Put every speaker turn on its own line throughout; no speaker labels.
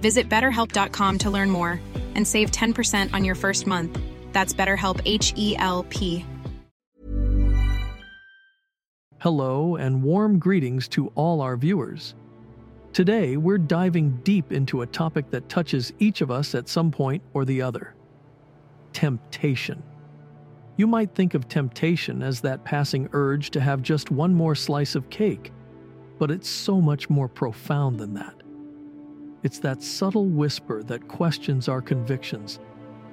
Visit betterhelp.com to learn more and save 10% on your first month. That's BetterHelp H E L P.
Hello, and warm greetings to all our viewers. Today, we're diving deep into a topic that touches each of us at some point or the other temptation. You might think of temptation as that passing urge to have just one more slice of cake, but it's so much more profound than that. It's that subtle whisper that questions our convictions,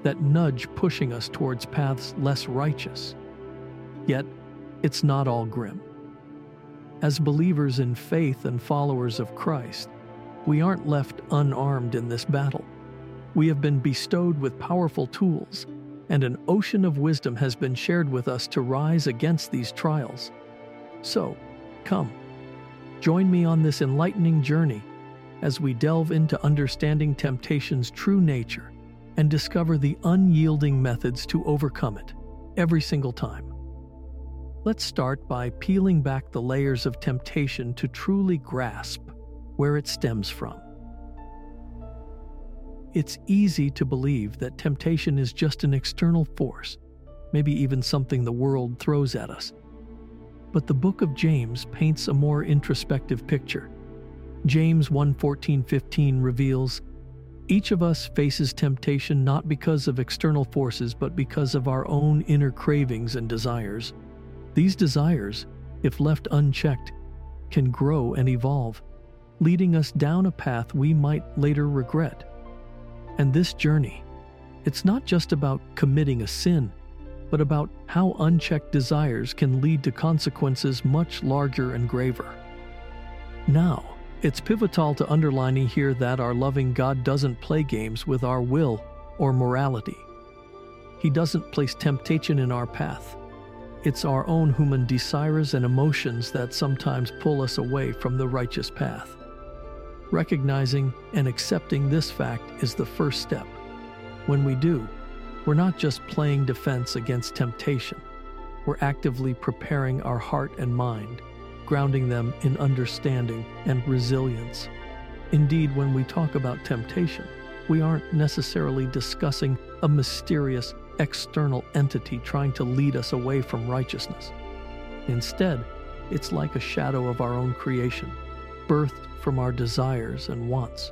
that nudge pushing us towards paths less righteous. Yet, it's not all grim. As believers in faith and followers of Christ, we aren't left unarmed in this battle. We have been bestowed with powerful tools, and an ocean of wisdom has been shared with us to rise against these trials. So, come, join me on this enlightening journey as we delve into understanding temptation's true nature and discover the unyielding methods to overcome it every single time. Let's start by peeling back the layers of temptation to truly grasp where it stems from. It's easy to believe that temptation is just an external force, maybe even something the world throws at us. But the book of James paints a more introspective picture. James 1:14-15 reveals, each of us faces temptation not because of external forces but because of our own inner cravings and desires. These desires, if left unchecked, can grow and evolve, leading us down a path we might later regret. And this journey, it's not just about committing a sin, but about how unchecked desires can lead to consequences much larger and graver. Now, it's pivotal to underlining here that our loving God doesn't play games with our will or morality. He doesn't place temptation in our path. It's our own human desires and emotions that sometimes pull us away from the righteous path. Recognizing and accepting this fact is the first step. When we do, we're not just playing defense against temptation, we're actively preparing our heart and mind, grounding them in understanding and resilience. Indeed, when we talk about temptation, we aren't necessarily discussing a mysterious external entity trying to lead us away from righteousness. Instead, it's like a shadow of our own creation, birthed from our desires and wants.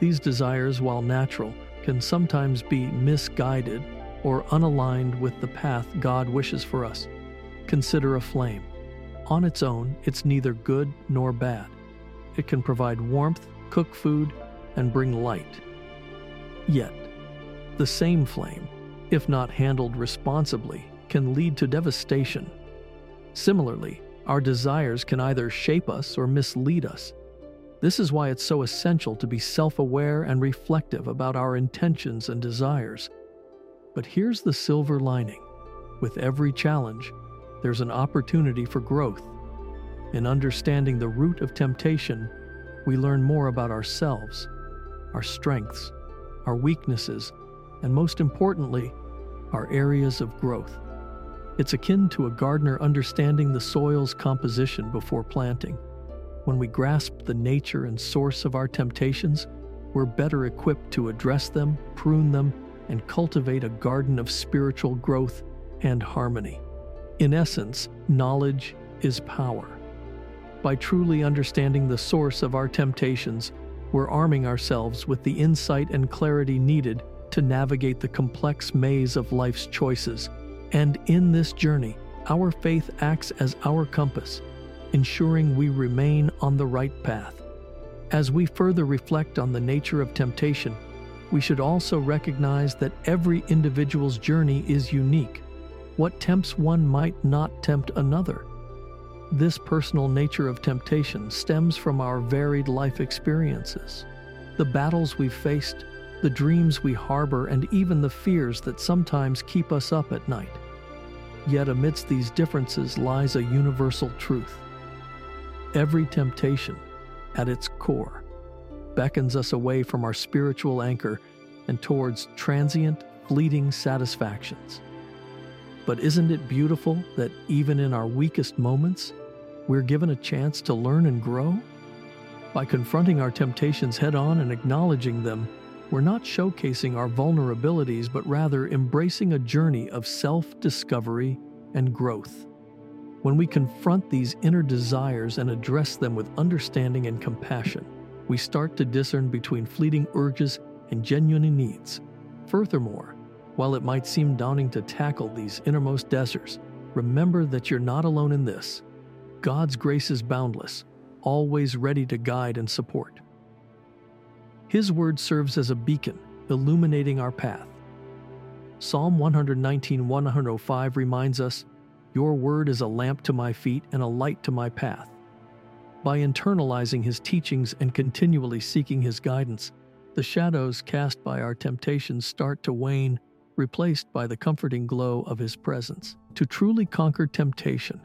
These desires, while natural, can sometimes be misguided or unaligned with the path God wishes for us. Consider a flame. On its own, it's neither good nor bad. It can provide warmth, cook food, and bring light. Yet, the same flame, if not handled responsibly, can lead to devastation. Similarly, our desires can either shape us or mislead us. This is why it's so essential to be self aware and reflective about our intentions and desires. But here's the silver lining with every challenge, there's an opportunity for growth. In understanding the root of temptation, we learn more about ourselves, our strengths, our weaknesses, and most importantly, our areas of growth. It's akin to a gardener understanding the soil's composition before planting. When we grasp the nature and source of our temptations, we're better equipped to address them, prune them, and cultivate a garden of spiritual growth and harmony. In essence, knowledge is power. By truly understanding the source of our temptations, we're arming ourselves with the insight and clarity needed to navigate the complex maze of life's choices. And in this journey, our faith acts as our compass, ensuring we remain on the right path. As we further reflect on the nature of temptation, we should also recognize that every individual's journey is unique. What tempts one might not tempt another. This personal nature of temptation stems from our varied life experiences, the battles we've faced, the dreams we harbor, and even the fears that sometimes keep us up at night. Yet amidst these differences lies a universal truth. Every temptation, at its core, beckons us away from our spiritual anchor and towards transient, fleeting satisfactions. But isn't it beautiful that even in our weakest moments, we're given a chance to learn and grow? By confronting our temptations head on and acknowledging them, we're not showcasing our vulnerabilities, but rather embracing a journey of self discovery and growth. When we confront these inner desires and address them with understanding and compassion, we start to discern between fleeting urges and genuine needs. Furthermore, while it might seem daunting to tackle these innermost deserts, remember that you're not alone in this. God's grace is boundless, always ready to guide and support. His word serves as a beacon, illuminating our path. Psalm 119 105 reminds us, Your word is a lamp to my feet and a light to my path. By internalizing his teachings and continually seeking his guidance, the shadows cast by our temptations start to wane replaced by the comforting glow of His presence. To truly conquer temptation,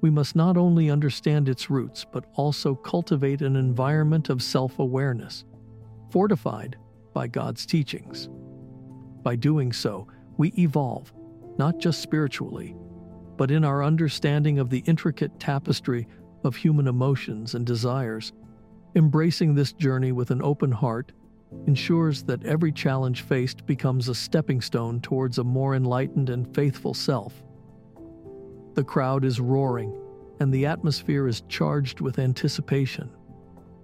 we must not only understand its roots, but also cultivate an environment of self awareness, fortified by God's teachings. By doing so, we evolve, not just spiritually, but in our understanding of the intricate tapestry of human emotions and desires. Embracing this journey with an open heart ensures that every challenge faced becomes a stepping stone towards a more enlightened and faithful self. The crowd is roaring, and the atmosphere is charged with anticipation.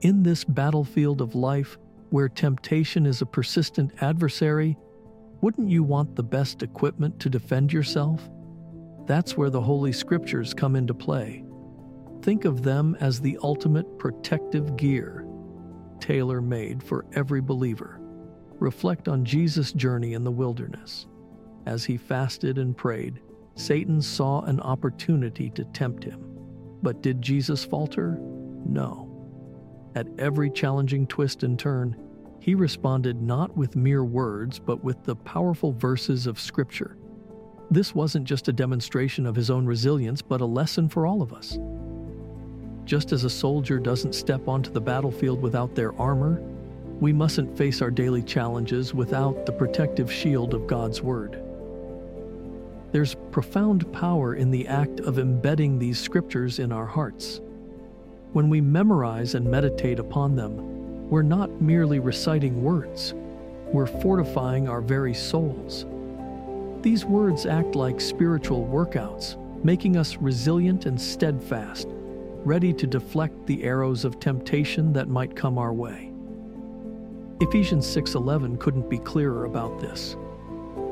In this battlefield of life, where temptation is a persistent adversary, wouldn't you want the best equipment to defend yourself? That's where the Holy Scriptures come into play. Think of them as the ultimate protective gear tailor made for every believer. Reflect on Jesus' journey in the wilderness. As he fasted and prayed, Satan saw an opportunity to tempt him. But did Jesus falter? No. At every challenging twist and turn, he responded not with mere words, but with the powerful verses of Scripture. This wasn't just a demonstration of his own resilience, but a lesson for all of us. Just as a soldier doesn't step onto the battlefield without their armor, we mustn't face our daily challenges without the protective shield of God's Word. There's profound power in the act of embedding these scriptures in our hearts. When we memorize and meditate upon them, we're not merely reciting words, we're fortifying our very souls. These words act like spiritual workouts, making us resilient and steadfast ready to deflect the arrows of temptation that might come our way. Ephesians 6:11 couldn't be clearer about this.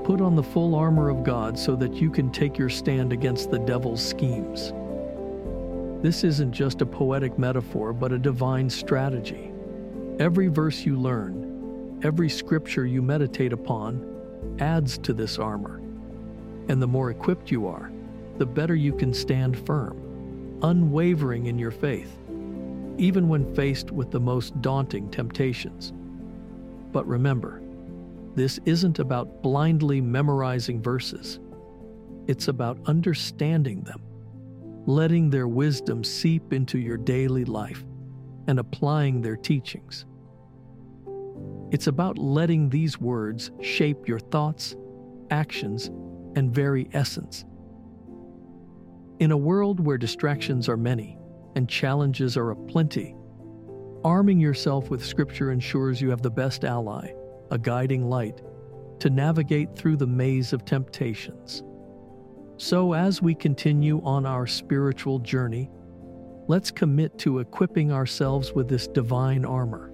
Put on the full armor of God so that you can take your stand against the devil's schemes. This isn't just a poetic metaphor, but a divine strategy. Every verse you learn, every scripture you meditate upon, adds to this armor. And the more equipped you are, the better you can stand firm unwavering in your faith, even when faced with the most daunting temptations. But remember, this isn't about blindly memorizing verses. It's about understanding them, letting their wisdom seep into your daily life, and applying their teachings. It's about letting these words shape your thoughts, actions, and very essence In a world where distractions are many and challenges are aplenty, arming yourself with Scripture ensures you have the best ally, a guiding light, to navigate through the maze of temptations. So, as we continue on our spiritual journey, let's commit to equipping ourselves with this divine armor.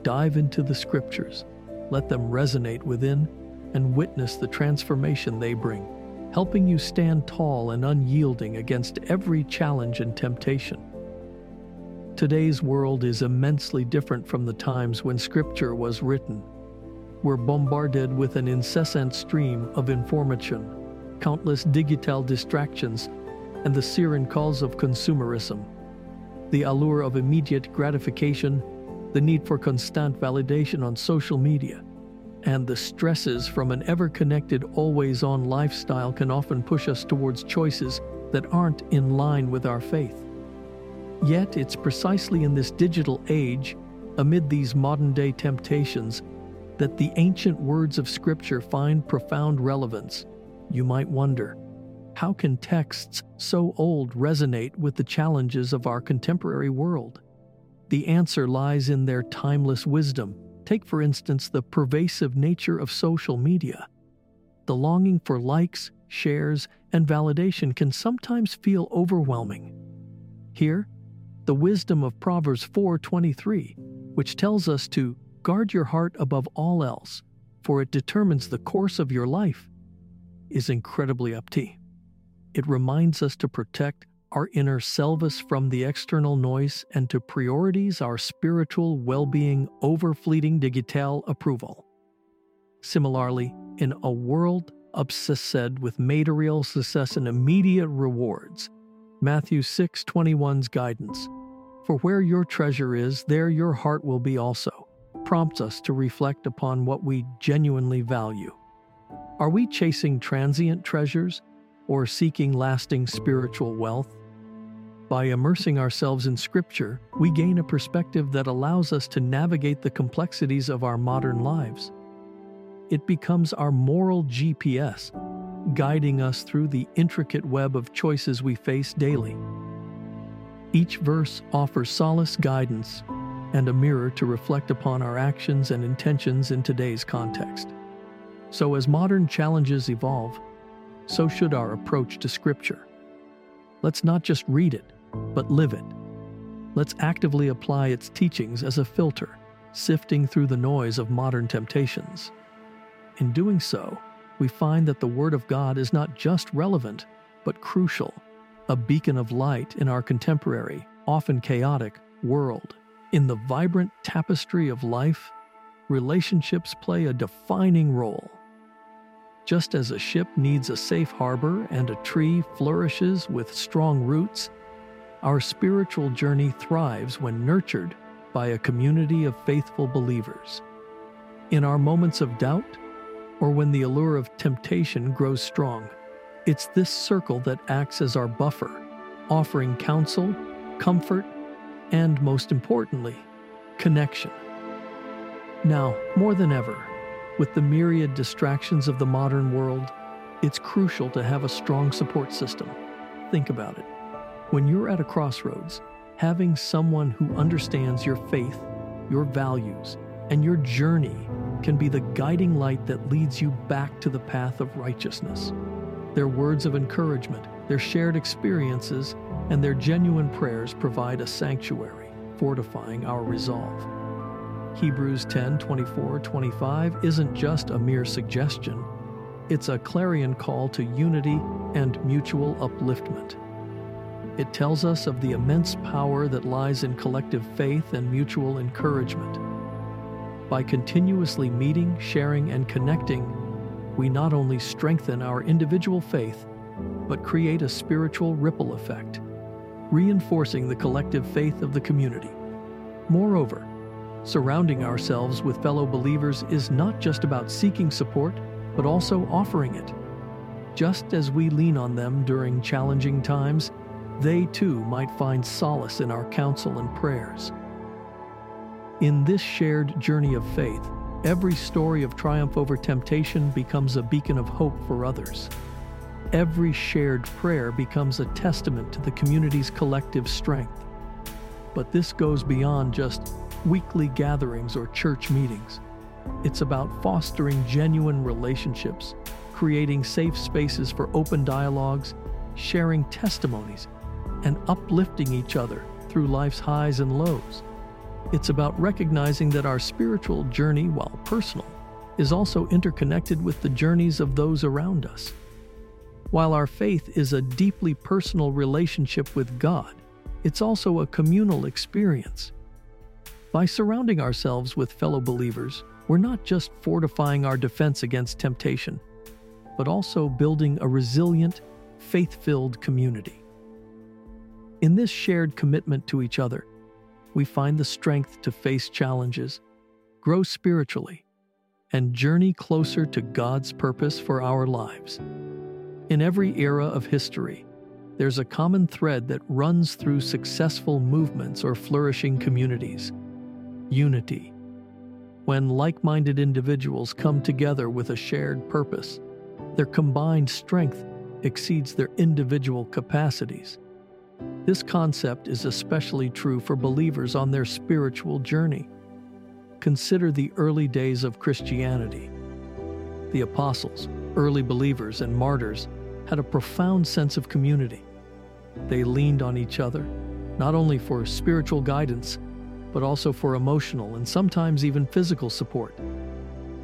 Dive into the Scriptures, let them resonate within, and witness the transformation they bring helping you stand tall and unyielding against every challenge and temptation. Today's world is immensely different from the times when Scripture was written. We're bombarded with an incessant stream of information, countless digital distractions, and the siren calls of consumerism. The allure of immediate gratification, the need for constant validation on social media, and the stresses from an ever connected, always on lifestyle can often push us towards choices that aren't in line with our faith. Yet, it's precisely in this digital age, amid these modern day temptations, that the ancient words of Scripture find profound relevance. You might wonder how can texts so old resonate with the challenges of our contemporary world? The answer lies in their timeless wisdom Take, for instance, the pervasive nature of social media. The longing for likes, shares, and validation can sometimes feel overwhelming. Here, the wisdom of Proverbs 4:23, which tells us to guard your heart above all else, for it determines the course of your life, is incredibly upty. It reminds us to protect our inner selves from the external noise and to priorities our spiritual well being over fleeting digital approval. Similarly, in a world obsessed with material success and immediate rewards, Matthew 6:21's guidance, for where your treasure is, there your heart will be also, prompts us to reflect upon what we genuinely value. Are we chasing transient treasures or seeking lasting spiritual wealth? By immersing ourselves in Scripture, we gain a perspective that allows us to navigate the complexities of our modern lives. It becomes our moral GPS, guiding us through the intricate web of choices we face daily. Each verse offers solace, guidance, and a mirror to reflect upon our actions and intentions in today's context. So, as modern challenges evolve, so should our approach to Scripture. Let's not just read it, but live it. Let's actively apply its teachings as a filter, sifting through the noise of modern temptations. In doing so, we find that the Word of God is not just relevant, but crucial, a beacon of light in our contemporary, often chaotic, world. In the vibrant tapestry of life, relationships play a defining role. Just as a ship needs a safe harbor and a tree flourishes with strong roots, our spiritual journey thrives when nurtured by a community of faithful believers. In our moments of doubt, or when the allure of temptation grows strong, it's this circle that acts as our buffer, offering counsel, comfort, and most importantly, connection. Now, more than ever, with the myriad distractions of the modern world, it's crucial to have a strong support system. Think about it. When you're at a crossroads, having someone who understands your faith, your values, and your journey can be the guiding light that leads you back to the path of righteousness. Their words of encouragement, their shared experiences, and their genuine prayers provide a sanctuary, fortifying our resolve. Hebrews 10 24 25 isn't just a mere suggestion, it's a clarion call to unity and mutual upliftment. It tells us of the immense power that lies in collective faith and mutual encouragement. By continuously meeting, sharing, and connecting, we not only strengthen our individual faith, but create a spiritual ripple effect, reinforcing the collective faith of the community. Moreover, surrounding ourselves with fellow believers is not just about seeking support, but also offering it. Just as we lean on them during challenging times, they too might find solace in our counsel and prayers. In this shared journey of faith, every story of triumph over temptation becomes a beacon of hope for others. every shared prayer becomes a testament to the community's collective strength. But this goes beyond just weekly gatherings or church meetings. It's about fostering genuine relationships, creating safe spaces for open dialogues, sharing testimonies, and uplifting each other through life's highs and lows. It's about recognizing that our spiritual journey, while personal, is also interconnected with the journeys of those around us. While our faith is a deeply personal relationship with God, it's also a communal experience. By surrounding ourselves with fellow believers, we're not just fortifying our defense against temptation, but also building a resilient, faith filled community. In this shared commitment to each other, we find the strength to face challenges, grow spiritually, and journey closer to God's purpose for our lives. In every era of history, there's a common thread that runs through successful movements or flourishing communities unity. When like minded individuals come together with a shared purpose, their combined strength exceeds their individual capacities. This concept is especially true for believers on their spiritual journey. Consider the early days of Christianity. The apostles, early believers, and martyrs had a profound sense of community. They leaned on each other, not only for spiritual guidance, but also for emotional and sometimes even physical support.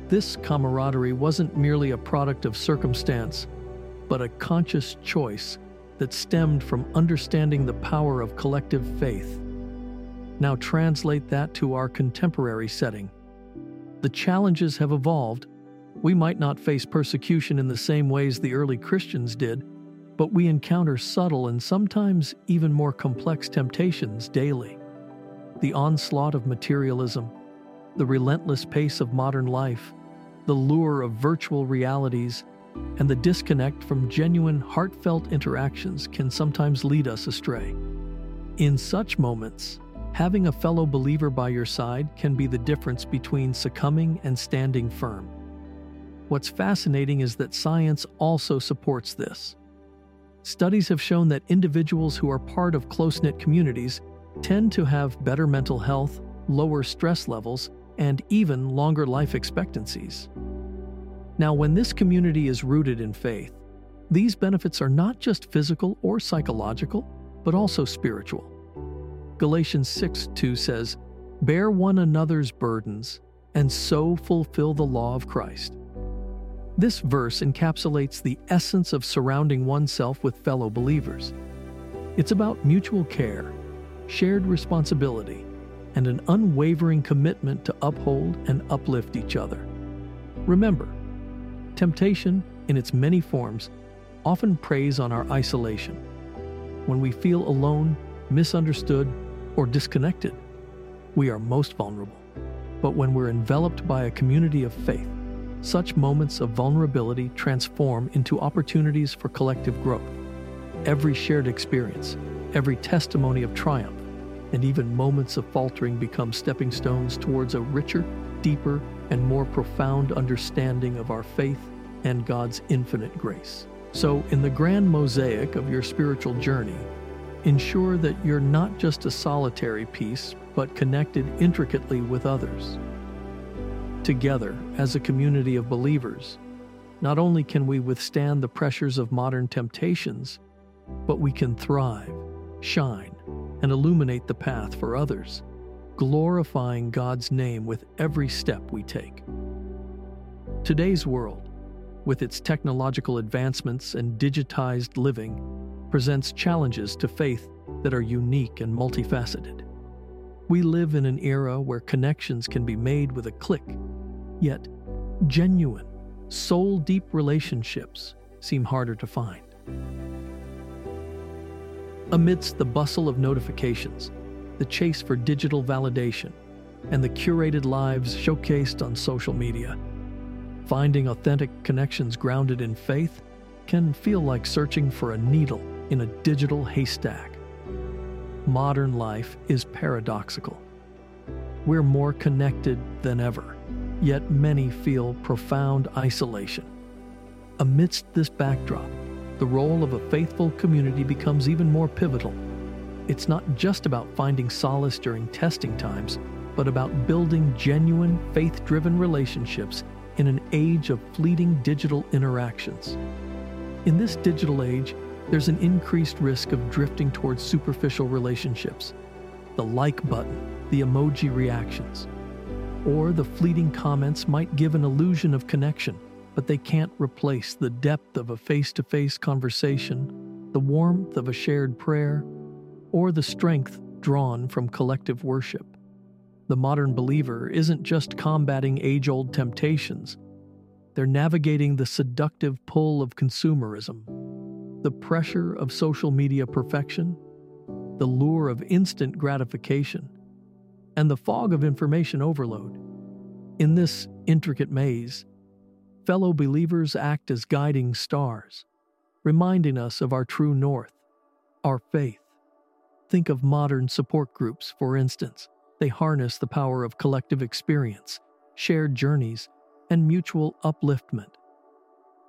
This camaraderie wasn't merely a product of circumstance, but a conscious choice that stemmed from understanding the power of collective faith. Now translate that to our contemporary setting. The challenges have evolved. We might not face persecution in the same ways the early Christians did, but we encounter subtle and sometimes even more complex temptations daily. The onslaught of materialism, the relentless pace of modern life, the lure of virtual realities, and the disconnect from genuine, heartfelt interactions can sometimes lead us astray. In such moments, having a fellow believer by your side can be the difference between succumbing and standing firm. What's fascinating is that science also supports this. Studies have shown that individuals who are part of close knit communities tend to have better mental health, lower stress levels, and even longer life expectancies. Now, when this community is rooted in faith, these benefits are not just physical or psychological, but also spiritual. Galatians 6 2 says, Bear one another's burdens, and so fulfill the law of Christ. This verse encapsulates the essence of surrounding oneself with fellow believers. It's about mutual care, shared responsibility, and an unwavering commitment to uphold and uplift each other. Remember, Temptation, in its many forms, often preys on our isolation. When we feel alone, misunderstood, or disconnected, we are most vulnerable. But when we're enveloped by a community of faith, such moments of vulnerability transform into opportunities for collective growth. Every shared experience, every testimony of triumph, and even moments of faltering become stepping stones towards a richer, deeper, and more profound understanding of our faith and God's infinite grace. So, in the grand mosaic of your spiritual journey, ensure that you're not just a solitary piece, but connected intricately with others. Together, as a community of believers, not only can we withstand the pressures of modern temptations, but we can thrive, shine, and illuminate the path for others glorifying God's name with every step we take. Today's world, with its technological advancements and digitized living, presents challenges to faith that are unique and multifaceted. We live in an era where connections can be made with a click, yet genuine, soul deep relationships seem harder to find. Amidst the bustle of notifications, the chase for digital validation, and the curated lives showcased on social media. Finding authentic connections grounded in faith can feel like searching for a needle in a digital haystack. Modern life is paradoxical. We're more connected than ever, yet many feel profound isolation. Amidst this backdrop, the role of a faithful community becomes even more pivotal. It's not just about finding solace during testing times, but about building genuine, faith driven relationships in an age of fleeting digital interactions. In this digital age, there's an increased risk of drifting towards superficial relationships. The like button, the emoji reactions, or the fleeting comments might give an illusion of connection, but they can't replace the depth of a face to face conversation, the warmth of a shared prayer, or the strength drawn from collective worship. The modern believer isn't just combating age old temptations, they're navigating the seductive pull of consumerism, the pressure of social media perfection, the lure of instant gratification, and the fog of information overload. In this intricate maze, fellow believers act as guiding stars, reminding us of our true north, our faith. Think of modern support groups, for instance. They harness the power of collective experience, shared journeys, and mutual upliftment.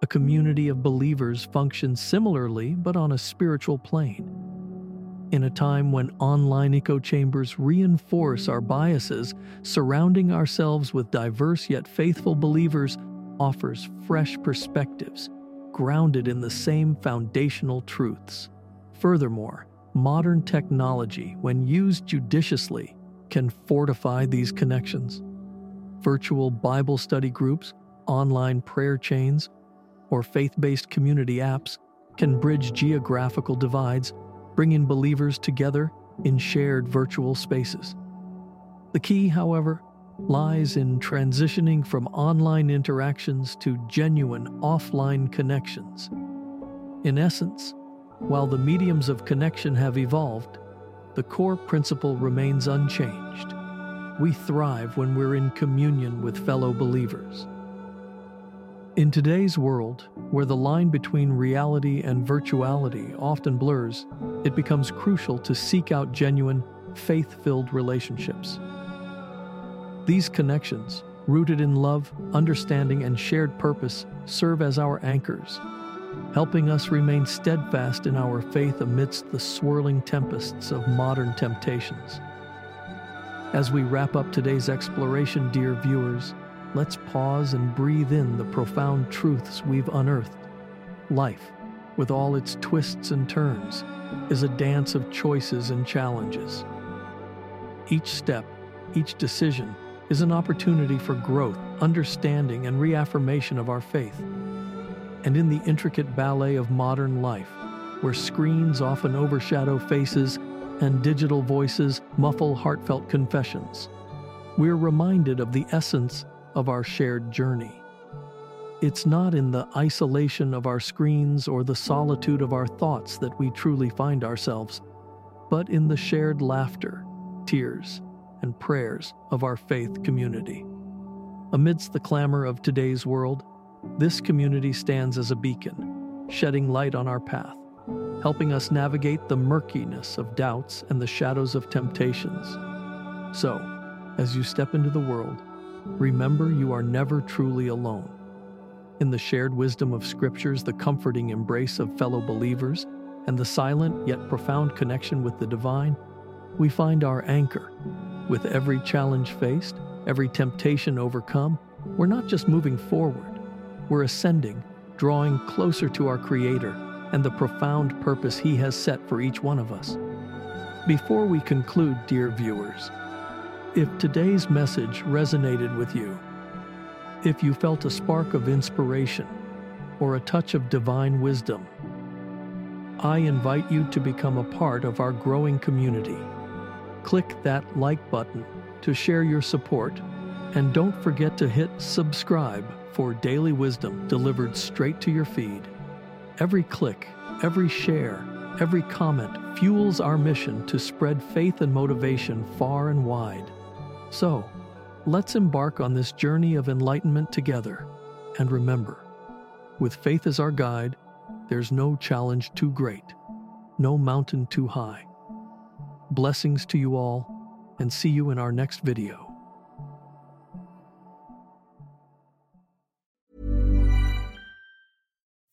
A community of believers functions similarly but on a spiritual plane. In a time when online echo chambers reinforce our biases, surrounding ourselves with diverse yet faithful believers offers fresh perspectives grounded in the same foundational truths. Furthermore, modern technology, when used judiciously, can fortify these connections. Virtual Bible study groups, online prayer chains, or faith based community apps can bridge geographical divides, bringing believers together in shared virtual spaces. The key, however, lies in transitioning from online interactions to genuine offline connections. In essence, while the mediums of connection have evolved, the core principle remains unchanged. We thrive when we're in communion with fellow believers. In today's world, where the line between reality and virtuality often blurs, it becomes crucial to seek out genuine, faith filled relationships. These connections, rooted in love, understanding, and shared purpose, serve as our anchors helping us remain steadfast in our faith amidst the swirling tempests of modern temptations. As we wrap up today's exploration, dear viewers, let's pause and breathe in the profound truths we've unearthed. Life, with all its twists and turns, is a dance of choices and challenges. Each step, each decision, is an opportunity for growth, understanding, and reaffirmation of our faith and in the intricate ballet of modern life, where screens often overshadow faces and digital voices muffle heartfelt confessions, we're reminded of the essence of our shared journey. It's not in the isolation of our screens or the solitude of our thoughts that we truly find ourselves, but in the shared laughter, tears, and prayers of our faith community. Amidst the clamor of today's world, this community stands as a beacon, shedding light on our path, helping us navigate the murkiness of doubts and the shadows of temptations. So, as you step into the world, remember you are never truly alone. In the shared wisdom of scriptures, the comforting embrace of fellow believers, and the silent yet profound connection with the divine, we find our anchor. With every challenge faced, every temptation overcome, we're not just moving forward, we're ascending, drawing closer to our Creator and the profound purpose He has set for each one of us. Before we conclude, dear viewers, if today's message resonated with you, if you felt a spark of inspiration or a touch of divine wisdom, I invite you to become a part of our growing community. Click that like button to share your support, and don't forget to hit subscribe for daily wisdom delivered straight to your feed. Every click, every share, every comment fuels our mission to spread faith and motivation far and wide. So, let's embark on this journey of enlightenment together. And remember, with faith as our guide, there's no challenge too great, no mountain too high. Blessings to you all, and see you in our next video.